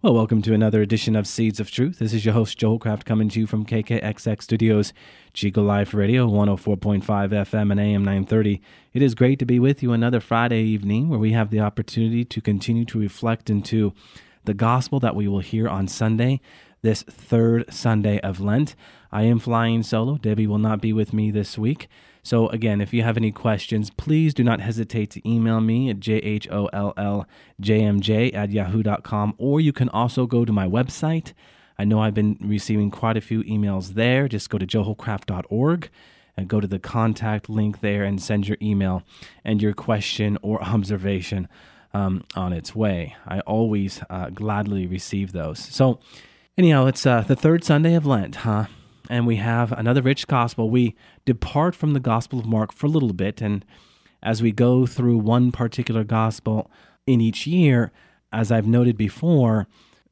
Well, welcome to another edition of Seeds of Truth. This is your host, Joe Hollcraft, coming to you from KKXX Studios, Chico Life Radio, 104.5 FM and AM 930. It is great to be with you another Friday evening where we have the opportunity to continue to reflect into the gospel that we will hear on Sunday, this third Sunday of Lent. I am flying solo. Debbie will not be with me this week. So, again, if you have any questions, please do not hesitate to email me at jholljmj at yahoo.com, or you can also go to my website. I know I've been receiving quite a few emails there. Just go to joehollcraft.org and go to the contact link there and send your email and your question or observation um, on its way. I always uh, gladly receive those. So, anyhow, it's uh, the third Sunday of Lent, huh? and we have another rich gospel. We depart from the Gospel of Mark for a little bit, and as we go through one particular gospel in each year, as I've noted before,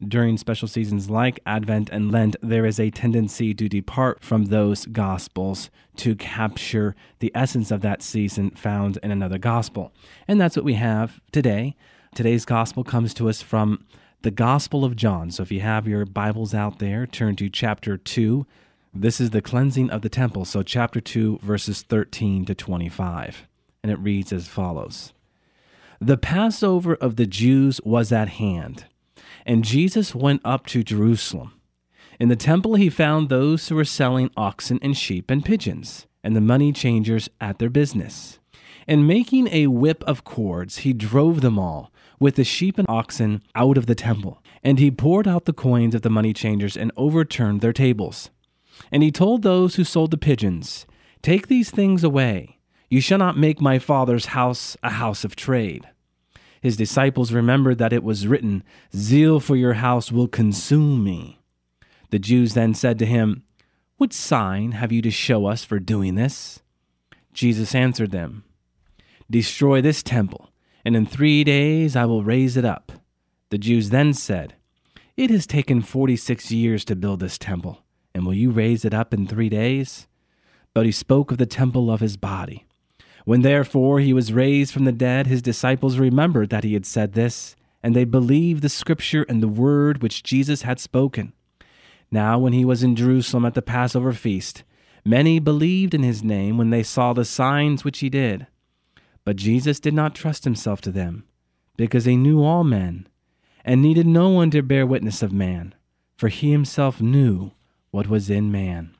during special seasons like Advent and Lent, there is a tendency to depart from those gospels to capture the essence of that season found in another gospel. And that's what we have today. Today's gospel comes to us from the Gospel of John. So if you have your Bibles out there, turn to chapter 2 this is the cleansing of the temple. So, chapter 2, verses 13 to 25. And it reads as follows The Passover of the Jews was at hand, and Jesus went up to Jerusalem. In the temple, he found those who were selling oxen and sheep and pigeons, and the money changers at their business. And making a whip of cords, he drove them all, with the sheep and oxen, out of the temple. And he poured out the coins of the money changers and overturned their tables. And he told those who sold the pigeons, Take these things away. You shall not make my father's house a house of trade. His disciples remembered that it was written, Zeal for your house will consume me. The Jews then said to him, What sign have you to show us for doing this? Jesus answered them, Destroy this temple, and in three days I will raise it up. The Jews then said, It has taken forty six years to build this temple and will you raise it up in three days? But he spoke of the temple of his body. When therefore he was raised from the dead, his disciples remembered that he had said this, and they believed the scripture and the word which Jesus had spoken. Now, when he was in Jerusalem at the Passover feast, many believed in his name when they saw the signs which he did. But Jesus did not trust himself to them, because he knew all men, and needed no one to bear witness of man, for he himself knew what was in man.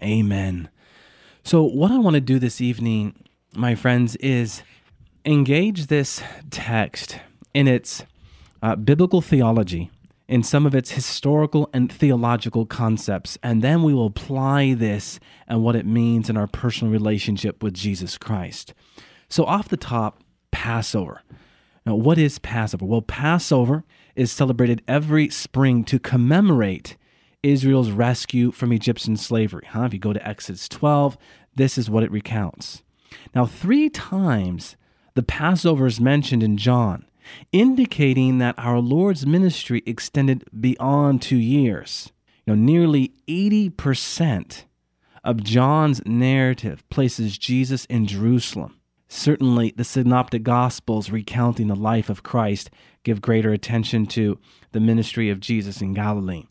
Amen. So, what I want to do this evening, my friends, is engage this text in its uh, biblical theology, in some of its historical and theological concepts, and then we will apply this and what it means in our personal relationship with Jesus Christ. So, off the top, Passover. Now, what is Passover? Well, Passover is celebrated every spring to commemorate Israel's rescue from Egyptian slavery. Huh? If you go to Exodus 12, this is what it recounts. Now, three times the Passover is mentioned in John, indicating that our Lord's ministry extended beyond two years. You know, nearly 80% of John's narrative places Jesus in Jerusalem. Certainly, the Synoptic Gospels recounting the life of Christ give greater attention to the ministry of Jesus in Galilee.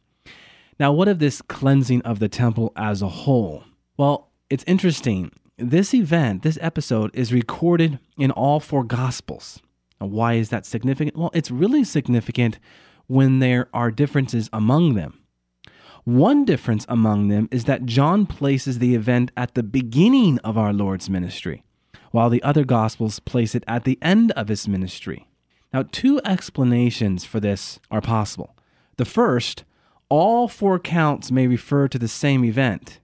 Now, what of this cleansing of the temple as a whole? Well, it's interesting. This event, this episode, is recorded in all four Gospels. Now, why is that significant? Well, it's really significant when there are differences among them. One difference among them is that John places the event at the beginning of our Lord's ministry, while the other Gospels place it at the end of his ministry. Now, two explanations for this are possible. The first all four counts may refer to the same event.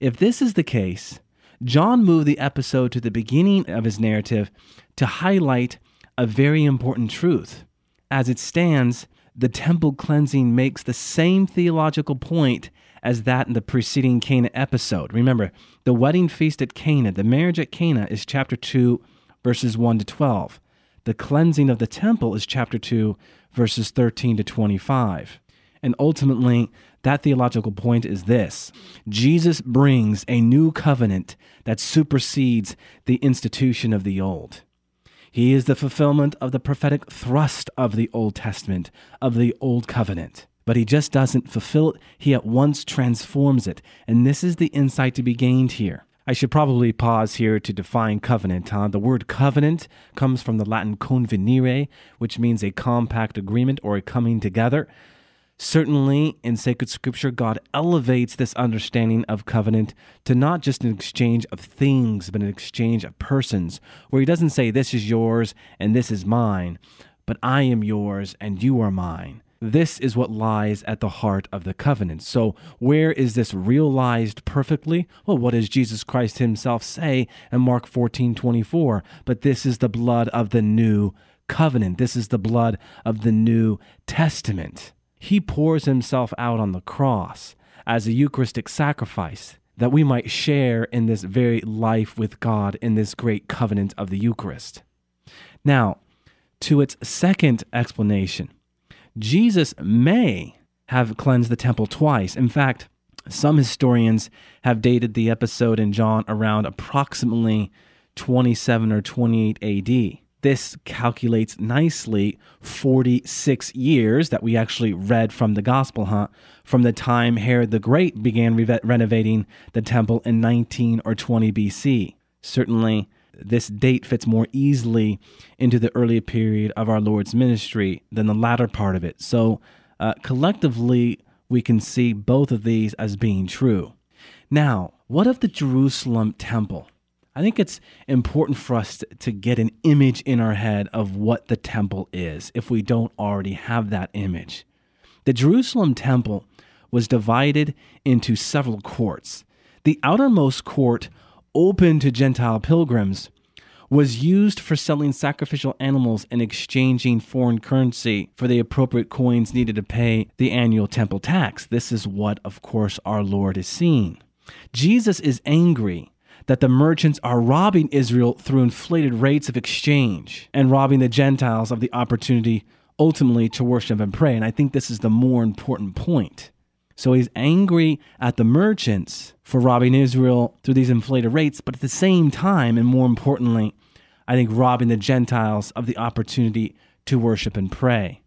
If this is the case, John moved the episode to the beginning of his narrative to highlight a very important truth. As it stands, the temple cleansing makes the same theological point as that in the preceding Cana episode. Remember, the wedding feast at Cana, the marriage at Cana, is chapter 2, verses 1 to 12. The cleansing of the temple is chapter 2, verses 13 to 25. And ultimately, that theological point is this Jesus brings a new covenant that supersedes the institution of the old. He is the fulfillment of the prophetic thrust of the Old Testament, of the Old Covenant. But he just doesn't fulfill it, he at once transforms it. And this is the insight to be gained here. I should probably pause here to define covenant. Huh? The word covenant comes from the Latin convenire, which means a compact agreement or a coming together. Certainly, in sacred scripture, God elevates this understanding of covenant to not just an exchange of things, but an exchange of persons, where He doesn't say, This is yours and this is mine, but I am yours and you are mine. This is what lies at the heart of the covenant. So, where is this realized perfectly? Well, what does Jesus Christ himself say in Mark 14 24? But this is the blood of the new covenant. This is the blood of the New Testament. He pours himself out on the cross as a Eucharistic sacrifice that we might share in this very life with God in this great covenant of the Eucharist. Now, to its second explanation, Jesus may have cleansed the temple twice. In fact, some historians have dated the episode in John around approximately 27 or 28 AD this calculates nicely 46 years that we actually read from the Gospel Hunt from the time Herod the Great began re- renovating the temple in 19 or 20 BC. Certainly, this date fits more easily into the early period of our Lord's ministry than the latter part of it. So, uh, collectively, we can see both of these as being true. Now, what of the Jerusalem temple? I think it's important for us to, get an image in our head of what the temple is if we don't already have that image. The Jerusalem temple was divided into several courts. The outermost court, open to Gentile pilgrims, was used for selling sacrificial animals and exchanging foreign currency for the appropriate coins needed to pay the annual temple tax. This is what, of course, our Lord is seeing. Jesus is angry that the merchants are robbing Israel through inflated rates of exchange and robbing the Gentiles of the opportunity ultimately to worship and pray. And I think this is the more important point. So he's angry at the merchants for robbing Israel through these inflated rates, but at the same time, and more importantly, I think robbing the Gentiles of the opportunity to worship and pray.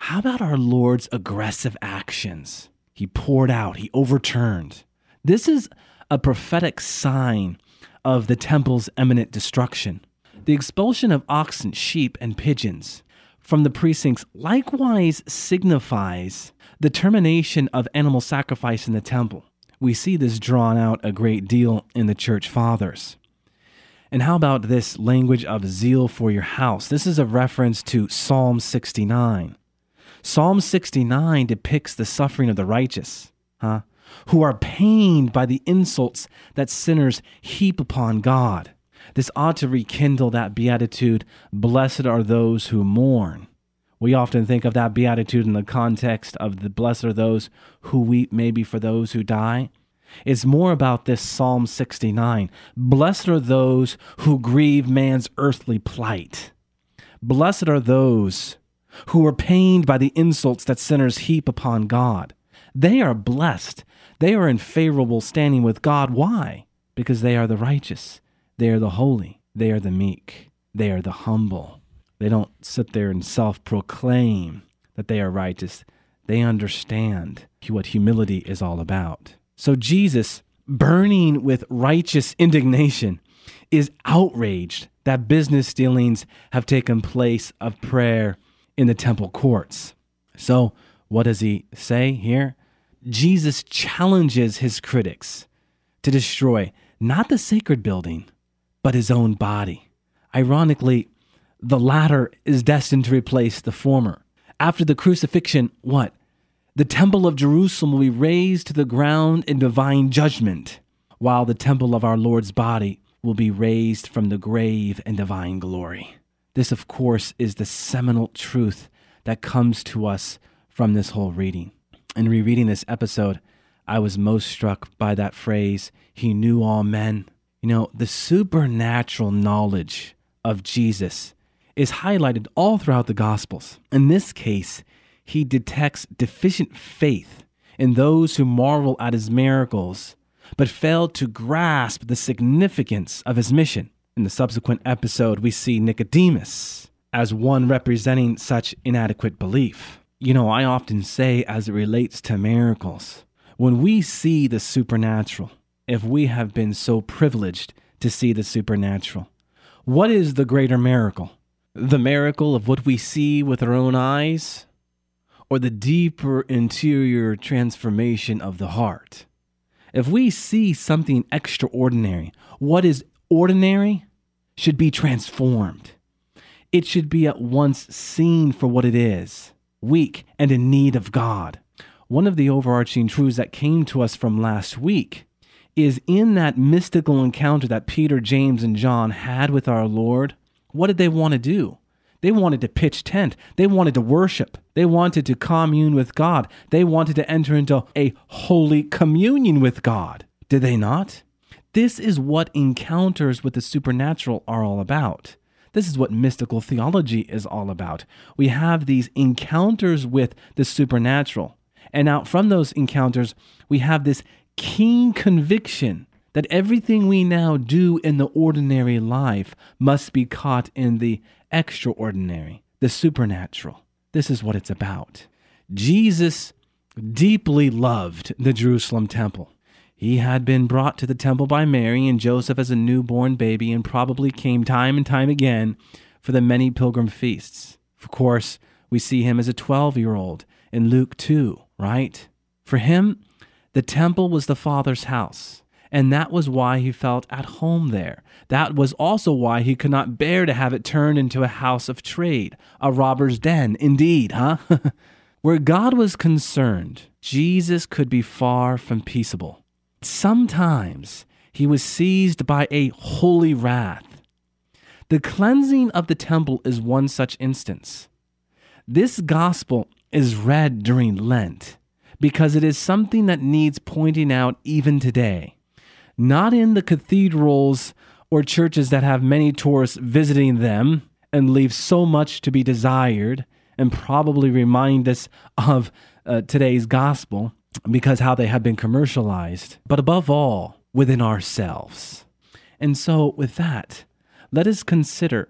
How about our Lord's aggressive actions? He poured out, he overturned. This is a prophetic sign of the temple's imminent destruction. The expulsion of oxen, sheep, and pigeons from the precincts likewise signifies the termination of animal sacrifice in the temple. We see this drawn out a great deal in the church fathers. And how about this language of zeal for your house? This is a reference to Psalm 69. Psalm 69 depicts the suffering of the righteous. Huh? Who are pained by the insults that sinners heap upon God. This ought to rekindle that beatitude Blessed are those who mourn. We often think of that beatitude in the context of the blessed are those who weep, maybe for those who die. It's more about this Psalm 69. Blessed are those who grieve man's earthly plight. Blessed are those who are pained by the insults that sinners heap upon God. They are blessed they are in favorable standing with God. Why? Because they are the righteous, they are the holy, they are the meek, they are the humble. They don't sit there and self proclaim that they are righteous. They understand what humility is all about. So Jesus, burning with righteous indignation, is outraged that business dealings have taken place of prayer in the temple courts. So, what does he say here? Jesus challenges his critics to destroy not the sacred building, but his own body. Ironically, the latter is destined to replace the former. After the crucifixion, what? The temple of Jerusalem will be razed to the ground in divine judgment, while the temple of our Lord's body will be raised from the grave in divine glory. This, of course, is the seminal truth that comes to us from this whole reading in rereading this episode, I was most struck by that phrase, He knew all men. You know, the supernatural knowledge of Jesus is highlighted all throughout the Gospels. In this case, he detects deficient faith in those who marvel at his miracles, but fail to grasp the significance of his mission. In the subsequent episode, we see Nicodemus as one representing such inadequate belief. You know, I often say, as it relates to miracles, when we see the supernatural, if we have been so privileged to see the supernatural, what is the greater miracle? The miracle of what we see with our own eyes, or the deeper interior transformation of the heart? If we see something extraordinary, what is ordinary should be transformed. It should be at once seen for what it is weak and in need of God. One of the overarching truths that came to us from last week is in that mystical encounter that Peter, James, and John had with our Lord, what did they want to do? They wanted to pitch tent. They wanted to worship. They wanted to commune with God. They wanted to enter into a holy communion with God. Did they not? This is what encounters with the supernatural are all about. This is what mystical theology is all about. We have these encounters with the supernatural. And out from those encounters, we have this keen conviction that everything we now do in the ordinary life must be caught in the extraordinary, the supernatural. This is what it's about. Jesus deeply loved the Jerusalem temple. He had been brought to the temple by Mary and Joseph as a newborn baby and probably came time and time again for the many pilgrim feasts. Of course, we see him as a 12 year old in Luke 2, right? For him, the temple was the Father's house, and that was why he felt at home there. That was also why he could not bear to have it turned into a house of trade, a robber's den, indeed, huh? Where God was concerned, Jesus could be far from peaceable. Sometimes he was seized by a holy wrath. The cleansing of the temple is one such instance. This gospel is read during Lent because it is something that needs pointing out even today. Not in the cathedrals or churches that have many tourists visiting them and leave so much to be desired and probably remind us of uh, today's gospel because how they have been commercialized, but above all, within ourselves. And so, with that, let us consider,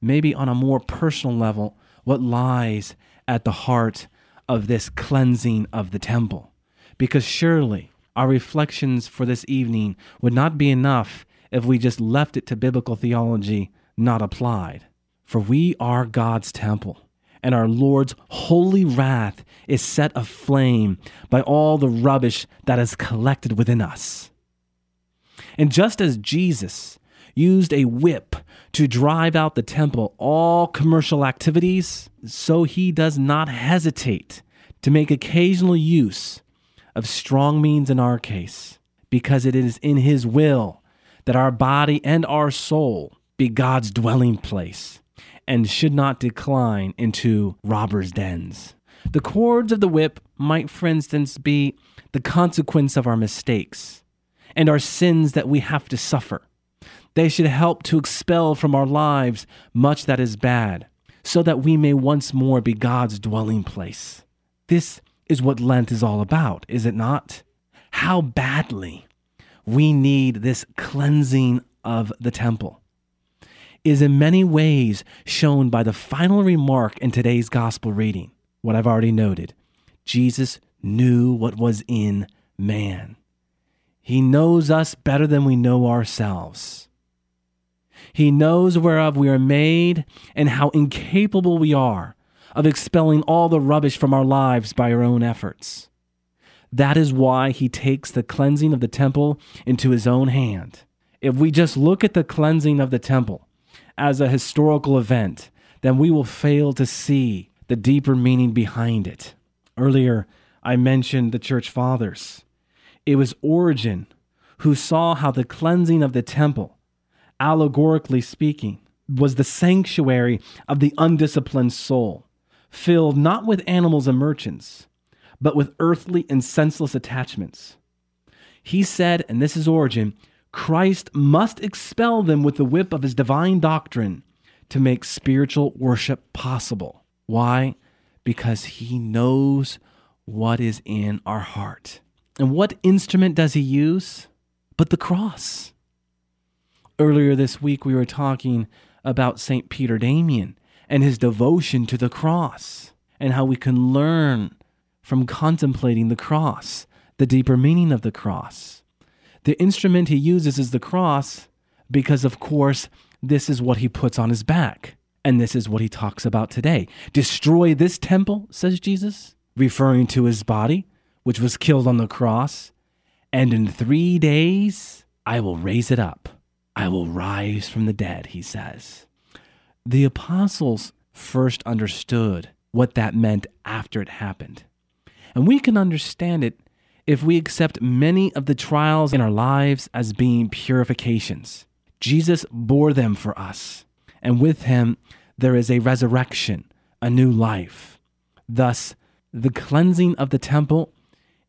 maybe on a more personal level, what lies at the heart of this cleansing of the temple. Because surely our reflections for this evening would not be enough if we just left it to biblical theology not applied. For we are God's temple, and our Lord's holy wrath is set aflame by all the rubbish that is collected within us. And just as Jesus used a whip to drive out the temple all commercial activities, so he does not hesitate to make occasional use of strong means in our case, because it is in his will that our body and our soul be God's dwelling place and should not decline into robbers' dens. The cords of the whip might, for instance, be the consequence of our mistakes and our sins that we have to suffer. They should help to expel from our lives much that is bad, so that we may once more be God's dwelling place. This is what Lent is all about, is it not? How badly we need this cleansing of the temple is in many ways shown by the final remark in today's gospel reading, what I've already noted. Jesus knew what was in man. He knows us better than we know ourselves. He knows whereof we are made and how incapable we are of expelling all the rubbish from our lives by our own efforts. That is why he takes the cleansing of the temple into his own hand. If we just look at the cleansing of the temple as a historical event, then we will fail to see the deeper meaning behind it. Earlier, I mentioned the church fathers. It was Origen who saw how the cleansing of the temple allegorically speaking, was the sanctuary of the undisciplined soul, filled not with animals and merchants, but with earthly and senseless attachments. He said, and this is Origen, Christ must expel them with the whip of his divine doctrine to make spiritual worship possible. Why? Because he knows what is in our heart. And what instrument does he use? But the cross. Earlier this week, we were talking about St. Peter Damian and his devotion to the cross, and how we can learn from contemplating the cross, the deeper meaning of the cross. The instrument he uses is the cross because, of course, this is what he puts on his back. And this is what he talks about today. Destroy this temple, says Jesus, referring to his body, which was killed on the cross. And in three days, I will raise it up. I will rise from the dead, he says. The apostles first understood what that meant after it happened. And we can understand it if we accept many of the trials in our lives as being purifications. Jesus bore them for us, and with him there is a resurrection, a new life. Thus, the cleansing of the temple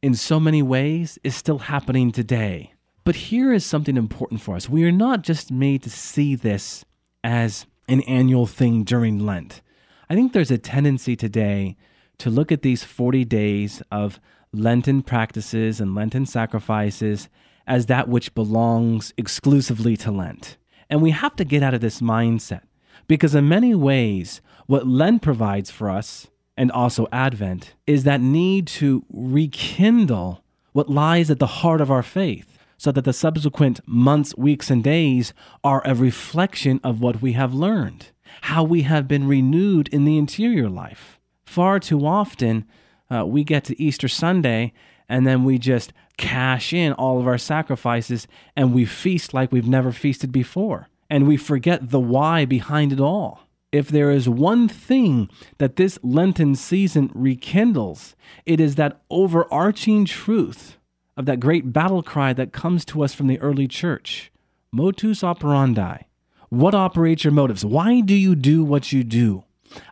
in so many ways is still happening today. But here is something important for us. We are not just made to see this as an annual thing during Lent. I think there's a tendency today to look at these 40 days of Lenten practices and Lenten sacrifices as that which belongs exclusively to Lent. And we have to get out of this mindset because, in many ways, what Lent provides for us and also Advent is that need to rekindle what lies at the heart of our faith so that the subsequent months, weeks, and days are a reflection of what we have learned, how we have been renewed in the interior life. Far too often, uh, we get to Easter Sunday and then we just cash in all of our sacrifices and we feast like we've never feasted before. And we forget the why behind it all. If there is one thing that this Lenten season rekindles, it is that overarching truth of that great battle cry that comes to us from the early church motus operandi. What operates your motives? Why do you do what you do?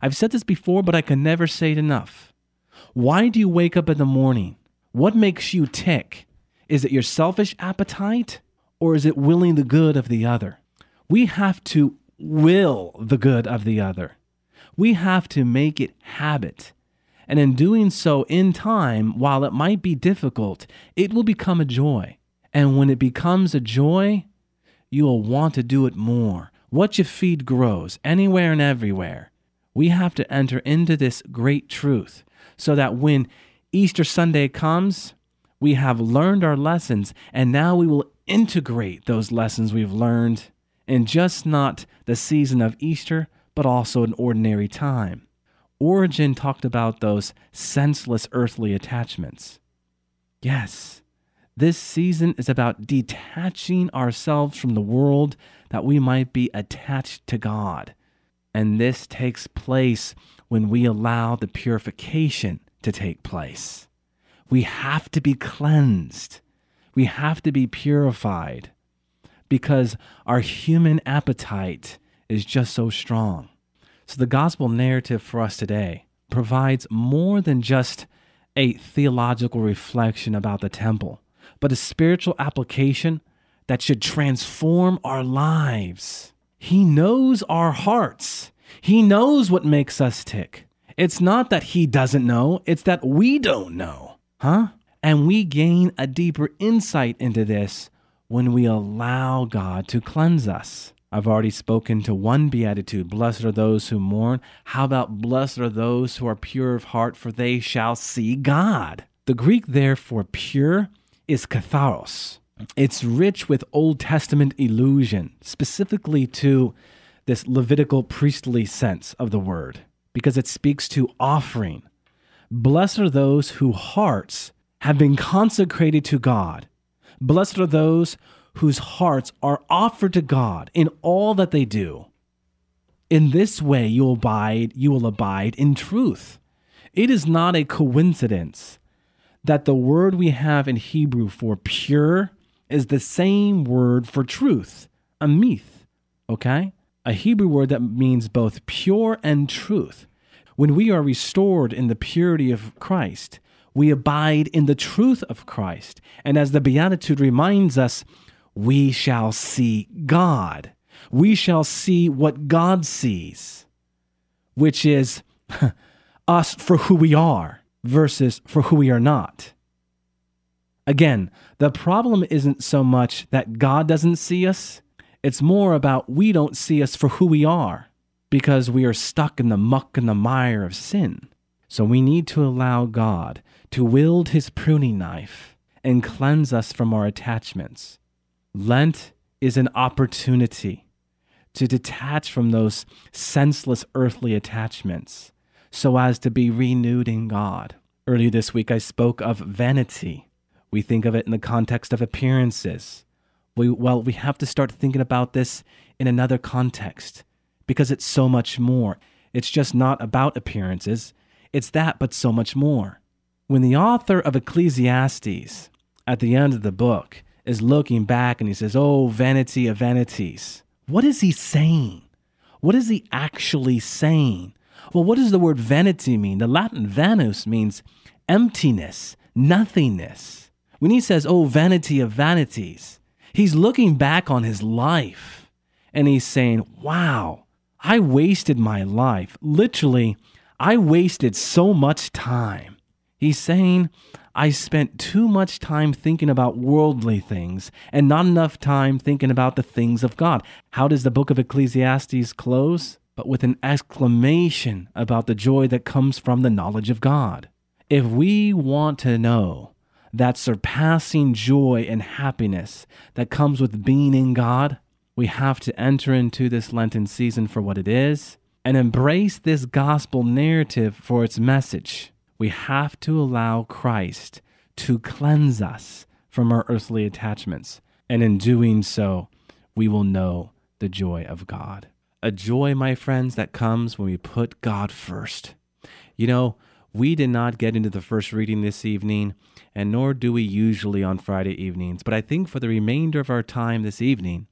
I've said this before, but I can never say it enough. Why do you wake up in the morning? What makes you tick? Is it your selfish appetite or is it willing the good of the other? We have to will the good of the other. We have to make it habit. And in doing so in time, while it might be difficult, it will become a joy. And when it becomes a joy, you will want to do it more. What you feed grows anywhere and everywhere. We have to enter into this great truth so that when Easter Sunday comes, we have learned our lessons, and now we will integrate those lessons we've learned in just not the season of Easter, but also an ordinary time. Origen talked about those senseless earthly attachments. Yes, this season is about detaching ourselves from the world that we might be attached to God. And this takes place when we allow the purification to take place. We have to be cleansed. We have to be purified because our human appetite is just so strong. So, the gospel narrative for us today provides more than just a theological reflection about the temple, but a spiritual application that should transform our lives. He knows our hearts, He knows what makes us tick. It's not that he doesn't know, it's that we don't know. Huh? And we gain a deeper insight into this when we allow God to cleanse us. I've already spoken to one beatitude Blessed are those who mourn. How about blessed are those who are pure of heart, for they shall see God? The Greek there for pure is katharos. It's rich with Old Testament illusion, specifically to this Levitical priestly sense of the word because it speaks to offering. Blessed are those whose hearts have been consecrated to God. Blessed are those whose hearts are offered to God in all that they do. In this way you will abide, you will abide in truth. It is not a coincidence that the word we have in Hebrew for pure is the same word for truth, amith, okay? A Hebrew word that means both pure and truth. When we are restored in the purity of Christ, we abide in the truth of Christ. And as the Beatitude reminds us, we shall see God. We shall see what God sees, which is us for who we are versus for who we are not. Again, the problem isn't so much that God doesn't see us, it's more about we don't see us for who we are because we are stuck in the muck and the mire of sin. So we need to allow God to wield his pruning knife and cleanse us from our attachments. Lent is an opportunity to detach from those senseless earthly attachments so as to be renewed in God. Earlier this week, I spoke of vanity. We think of it in the context of appearances. We, well, we have to start thinking about this in another context because it's so much more. It's just not about appearances, it's that, but so much more. When the author of Ecclesiastes, at the end of the book, is looking back and he says, Oh, vanity of vanities, what is he saying? What is he actually saying? Well, what does the word vanity mean? The Latin vanus means emptiness, nothingness. When he says, Oh, vanity of vanities, he's looking back on his life and he's saying, Wow, I wasted my life. Literally, I wasted so much time. He's saying, I spent too much time thinking about worldly things and not enough time thinking about the things of God. How does the book of Ecclesiastes close? But with an exclamation about the joy that comes from the knowledge of God. If we want to know that surpassing joy and happiness that comes with being in God, we have to enter into this Lenten season for what it is and embrace this gospel narrative for its message. We have to allow Christ to cleanse us from our earthly attachments. And in doing so, we will know the joy of God. A joy, my friends, that comes when we put God first. You know, we did not get into the first reading this evening, and nor do we usually on Friday evenings, but I think for the remainder of our time this evening,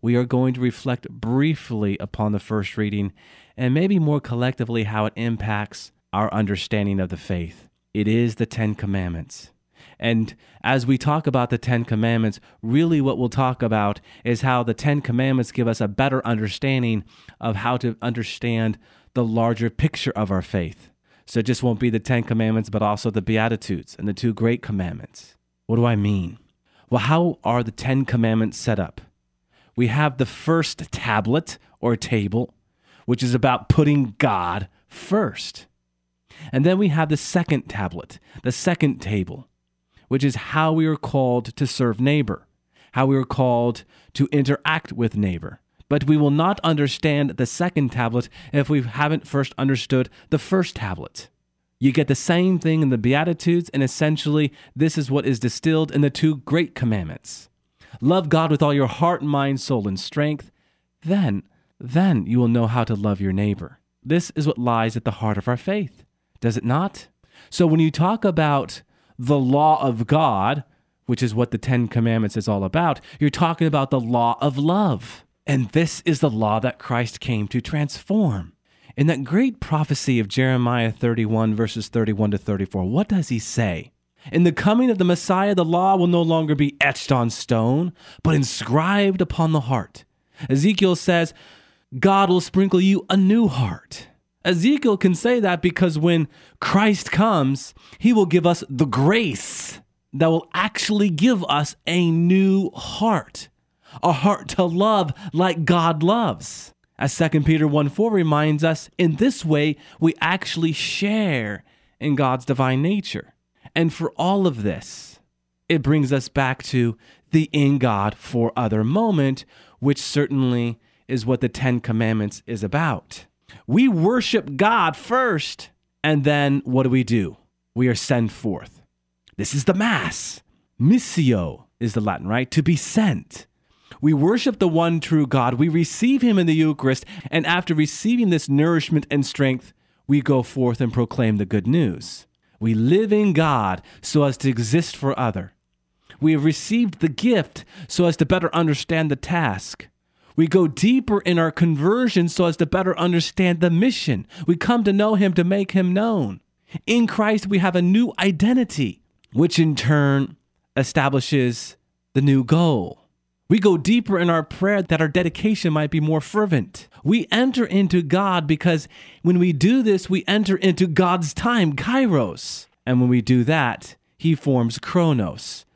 we are going to reflect briefly upon the first reading and maybe more collectively how it impacts our understanding of the faith. It is the Ten Commandments. And as we talk about the Ten Commandments, really what we'll talk about is how the Ten Commandments give us a better understanding of how to understand the larger picture of our faith. So it just won't be the Ten Commandments, but also the Beatitudes and the two great commandments. What do I mean? Well, how are the Ten Commandments set up? We have the first tablet or table, which is about putting God first. And then we have the second tablet, the second table, which is how we are called to serve neighbor, how we are called to interact with neighbor, but we will not understand the second tablet if we haven't first understood the first tablet. You get the same thing in the Beatitudes, and essentially, this is what is distilled in the two great commandments love God with all your heart, mind, soul, and strength. Then, then you will know how to love your neighbor. This is what lies at the heart of our faith, does it not? So, when you talk about the law of God, which is what the Ten Commandments is all about, you're talking about the law of love. And this is the law that Christ came to transform. In that great prophecy of Jeremiah 31, verses 31 to 34, what does he say? In the coming of the Messiah, the law will no longer be etched on stone, but inscribed upon the heart. Ezekiel says, God will sprinkle you a new heart. Ezekiel can say that because when Christ comes, he will give us the grace that will actually give us a new heart a heart to love like God loves. As 2 Peter 1 4 reminds us, in this way we actually share in God's divine nature. And for all of this, it brings us back to the in God for other moment, which certainly is what the Ten Commandments is about. We worship God first, and then what do we do? We are sent forth. This is the Mass. Missio is the Latin, right? To be sent. We worship the one true God. We receive him in the Eucharist. And after receiving this nourishment and strength, we go forth and proclaim the good news. We live in God so as to exist for other. We have received the gift so as to better understand the task. We go deeper in our conversion so as to better understand the mission. We come to know him to make him known. In Christ, we have a new identity, which in turn establishes the new goal. We go deeper in our prayer that our dedication might be more fervent. We enter into God because when we do this, we enter into God's time, kairos. And when we do that, He forms chronos,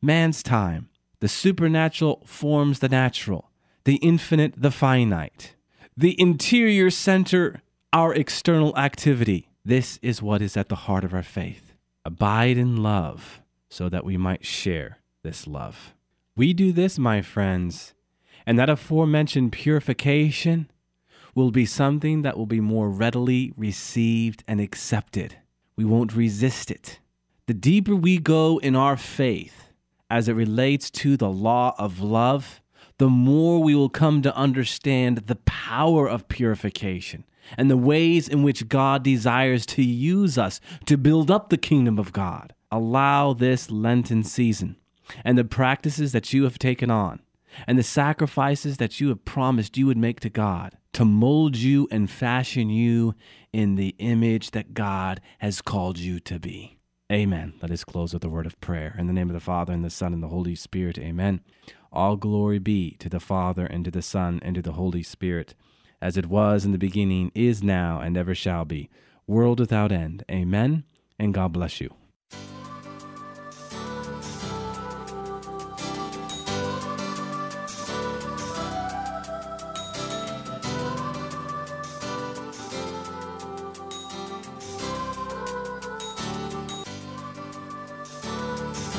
man's time. The supernatural forms the natural, the infinite, the finite. The interior center, our external activity. This is what is at the heart of our faith. Abide in love so that we might share this love. We do this, my friends, and that aforementioned purification will be something that will be more readily received and accepted. We won't resist it. The deeper we go in our faith as it relates to the law of love, the more we will come to understand the power of purification and the ways in which God desires to use us to build up the kingdom of God. Allow this Lenten season and the practices that you have taken on and the sacrifices that you have promised you would make to God to mold you and fashion you in the image that God has called you to be. Amen. Let us close with a word of prayer. In the name of the Father, and the Son, and the Holy Spirit. Amen. All glory be to the Father, and to the Son, and to the Holy Spirit, as it was in the beginning, is now, and ever shall be, world without end. Amen. And God bless you.